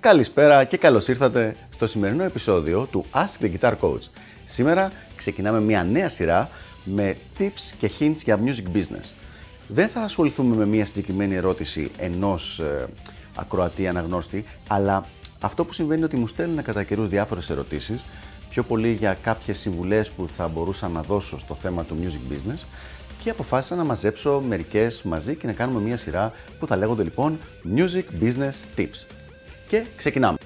Καλησπέρα και καλώς ήρθατε στο σημερινό επεισόδιο του Ask the Guitar Coach. Σήμερα ξεκινάμε μια νέα σειρά με tips και hints για music business. Δεν θα ασχοληθούμε με μια συγκεκριμένη ερώτηση ενός ε, ακροατή αναγνώστη, αλλά αυτό που συμβαίνει είναι ότι μου στέλνουν κατά καιρούς διάφορες ερωτήσεις, πιο πολύ για κάποιες συμβουλές που θα μπορούσα να δώσω στο θέμα του music business και αποφάσισα να μαζέψω μερικές μαζί και να κάνουμε μια σειρά που θα λέγονται λοιπόν Music Business Tips. Και ξεκινάμε.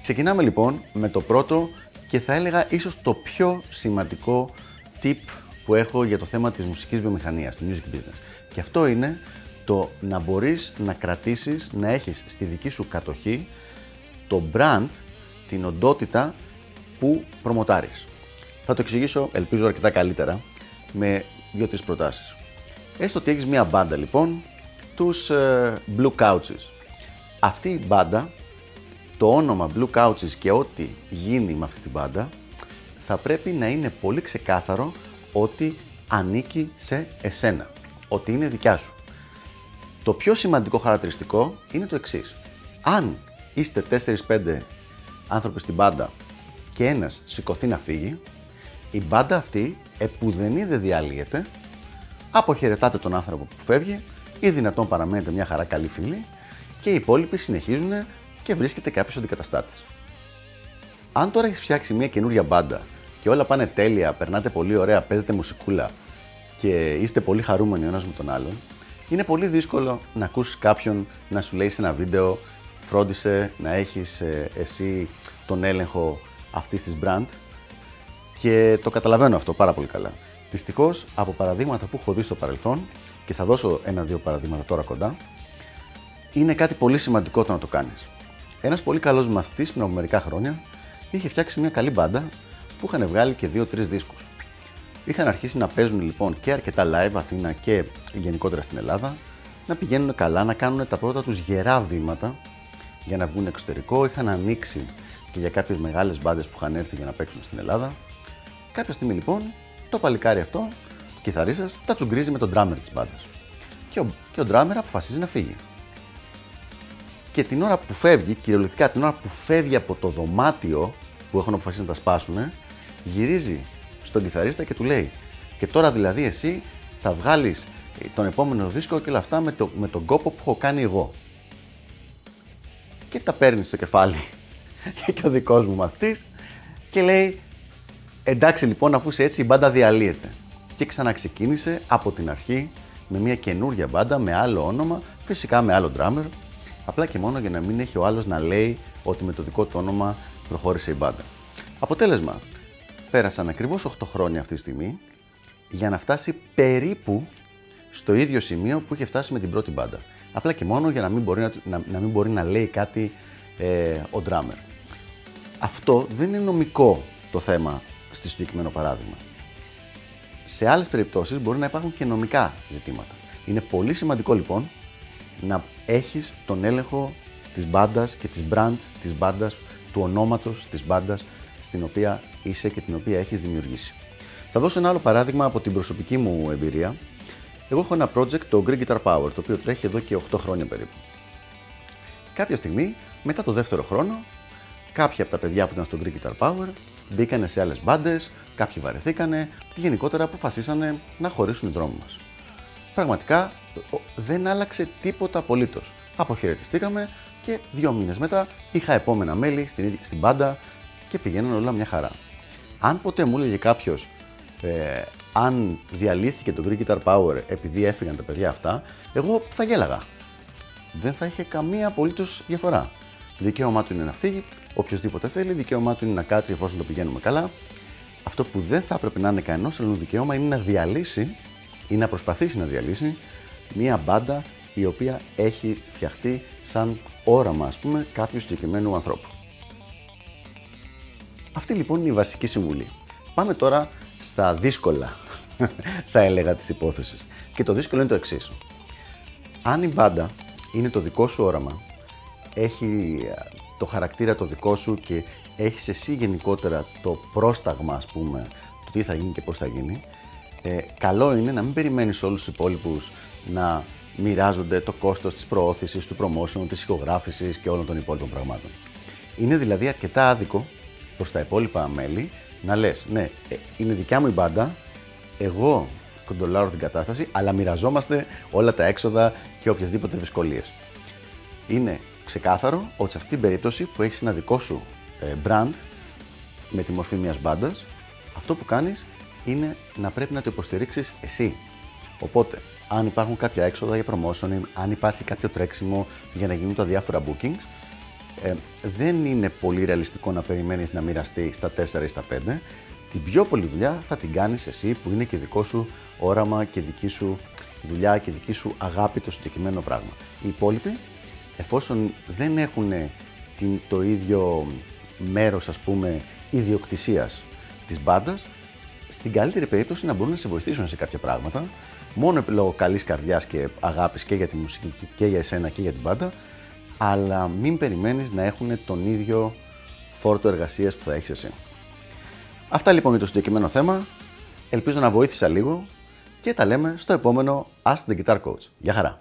Ξεκινάμε λοιπόν με το πρώτο και θα έλεγα ίσως το πιο σημαντικό tip που έχω για το θέμα της μουσικής βιομηχανίας, του music business. Και αυτό είναι το να μπορείς να κρατήσεις, να έχεις στη δική σου κατοχή το brand, την οντότητα που προμοτάρεις. Θα το εξηγήσω, ελπίζω αρκετά καλύτερα, με δύο-τρεις προτάσεις. Έστω ότι έχεις μία μπάντα λοιπόν, τους ε, Blue Couches. Αυτή η μπάντα, το όνομα Blue Couches και ό,τι γίνει με αυτή την μπάντα, θα πρέπει να είναι πολύ ξεκάθαρο ότι ανήκει σε εσένα, ότι είναι δικιά σου. Το πιο σημαντικό χαρακτηριστικό είναι το εξής. Αν είστε 4-5 άνθρωποι στην μπάντα και ένας σηκωθεί να φύγει, η μπάντα αυτή επουδενή δεν διαλύεται, αποχαιρετάτε τον άνθρωπο που φεύγει ή δυνατόν παραμένετε μια χαρά καλή φίλη και οι υπόλοιποι συνεχίζουν και βρίσκεται κάποιος αντικαταστάτης. Αν τώρα έχεις φτιάξει μια καινούρια μπάντα και όλα πάνε τέλεια, περνάτε πολύ ωραία, παίζετε μουσικούλα και είστε πολύ χαρούμενοι ο ένας με τον άλλον, είναι πολύ δύσκολο να ακούσεις κάποιον να σου λέει σε ένα βίντεο φρόντισε να έχεις ε, εσύ τον έλεγχο αυτής της brand και το καταλαβαίνω αυτό πάρα πολύ καλά. Δυστυχώς, από παραδείγματα που έχω δει στο παρελθόν, και θα δώσω ένα-δύο παραδείγματα τώρα κοντά, είναι κάτι πολύ σημαντικό το να το κάνεις. Ένας πολύ καλός μαθητής πριν από μερικά χρόνια είχε φτιάξει μια καλή μπάντα που είχαν βγάλει και δύο-τρεις δίσκους. Είχαν αρχίσει να παίζουν λοιπόν και αρκετά live Αθήνα και γενικότερα στην Ελλάδα, να πηγαίνουν καλά, να κάνουν τα πρώτα τους γερά βήματα για να βγουν εξωτερικό. Είχαν ανοίξει και για κάποιες μεγάλες μπάντες που είχαν έρθει για να παίξουν στην Ελλάδα. Κάποια στιγμή λοιπόν το παλικάρι αυτό, ο κιθαρίστας, τα τσουγκρίζει με τον drummer της μπάντας. Και ο, και ο drummer αποφασίζει να φύγει. Και την ώρα που φεύγει, κυριολεκτικά την ώρα που φεύγει από το δωμάτιο που έχουν αποφασίσει να τα σπάσουν, γυρίζει στον κιθαρίστα και του λέει και τώρα δηλαδή εσύ θα βγάλεις τον επόμενο δίσκο και όλα αυτά με, το, με τον κόπο που έχω κάνει εγώ. Και τα παίρνει στο κεφάλι και ο δικός μου μαθητής και λέει εντάξει λοιπόν αφού είσαι έτσι η μπάντα διαλύεται. Και ξαναξεκίνησε από την αρχή με μια καινούργια μπάντα με άλλο όνομα, φυσικά με άλλο drummer, απλά και μόνο για να μην έχει ο άλλος να λέει ότι με το δικό του όνομα προχώρησε η μπάντα. Αποτέλεσμα, πέρασαν ακριβώς 8 χρόνια αυτή τη στιγμή για να φτάσει περίπου στο ίδιο σημείο που είχε φτάσει με την πρώτη μπάντα. Απλά και μόνο για να μην μπορεί να, να, μην μπορεί να λέει κάτι ε, ο drummer. Αυτό δεν είναι νομικό το θέμα στη συγκεκριμένο παράδειγμα. Σε άλλες περιπτώσεις μπορεί να υπάρχουν και νομικά ζητήματα. Είναι πολύ σημαντικό λοιπόν να έχεις τον έλεγχο της μπάντας και της brand της μπάντας, του ονόματος της μπάντας στην οποία είσαι και την οποία έχεις δημιουργήσει. Θα δώσω ένα άλλο παράδειγμα από την προσωπική μου εμπειρία. Εγώ έχω ένα project, το Greek Guitar Power, το οποίο τρέχει εδώ και 8 χρόνια περίπου. Κάποια στιγμή, μετά το δεύτερο χρόνο, κάποια από τα παιδιά που ήταν στο Greek Guitar Power μπήκανε σε άλλες μπάντες, κάποιοι βαρεθήκανε και γενικότερα αποφασίσανε να χωρίσουν οι δρόμοι μας. Πραγματικά δεν άλλαξε τίποτα απολύτως. Αποχαιρετιστήκαμε και δύο μήνες μετά είχα επόμενα μέλη στην, στην μπάντα και πηγαίνουν όλα μια χαρά. Αν ποτέ μου έλεγε κάποιος ε, αν διαλύθηκε το Greek Guitar Power επειδή έφυγαν τα παιδιά αυτά, εγώ θα γέλαγα. Δεν θα είχε καμία απολύτως διαφορά. Δικαίωμά του είναι να φύγει, οποιοδήποτε θέλει, δικαίωμά του είναι να κάτσει εφόσον το πηγαίνουμε καλά. Αυτό που δεν θα έπρεπε να είναι κανένας άλλο δικαίωμα είναι να διαλύσει ή να προσπαθήσει να διαλύσει μία μπάντα η οποία έχει φτιαχτεί σαν όραμα, ας πούμε, κάποιου συγκεκριμένου ανθρώπου. Αυτή λοιπόν είναι η βασική συμβουλή. Πάμε τώρα στα δύσκολα, θα έλεγα, της υπόθεσης. Και το δύσκολο είναι το εξής. Αν η μπάντα είναι το δικό σου όραμα, έχει το χαρακτήρα το δικό σου και έχεις εσύ γενικότερα το πρόσταγμα, ας πούμε, το τι θα γίνει και πώς θα γίνει, ε, καλό είναι να μην περιμένεις όλους τους υπόλοιπους να μοιράζονται το κόστος της προώθησης, του promotion, της ηχογράφησης και όλων των υπόλοιπων πραγμάτων. Είναι δηλαδή αρκετά άδικο προς τα υπόλοιπα μέλη να λες, ναι, ε, είναι δικιά μου η μπάντα, εγώ κοντολάρω την κατάσταση, αλλά μοιραζόμαστε όλα τα έξοδα και οποιασδήποτε δυσκολίες. Είναι ξεκάθαρο ότι σε αυτή την περίπτωση που έχεις ένα δικό σου ε, brand με τη μορφή μιας μπάντας, αυτό που κάνεις είναι να πρέπει να το υποστηρίξεις εσύ. Οπότε, αν υπάρχουν κάποια έξοδα για promotion, αν υπάρχει κάποιο τρέξιμο για να γίνουν τα διάφορα bookings, ε, δεν είναι πολύ ρεαλιστικό να περιμένεις να μοιραστεί στα 4 ή στα 5. Την πιο πολλή δουλειά θα την κάνεις εσύ που είναι και δικό σου όραμα και δική σου δουλειά και δική σου αγάπη το συγκεκριμένο πράγμα. Οι υπόλοιποι, εφόσον δεν έχουν την, το ίδιο μέρος ας πούμε ιδιοκτησίας της μπάντας, στην καλύτερη περίπτωση να μπορούν να σε βοηθήσουν σε κάποια πράγματα, μόνο λόγω καλής καρδιάς και αγάπης και για τη μουσική και για εσένα και για την μπάντα, αλλά μην περιμένεις να έχουν τον ίδιο φόρτο εργασίας που θα έχεις εσύ. Αυτά λοιπόν για το συγκεκριμένο θέμα. Ελπίζω να βοήθησα λίγο και τα λέμε στο επόμενο Ask the Guitar Coach. Γεια χαρά!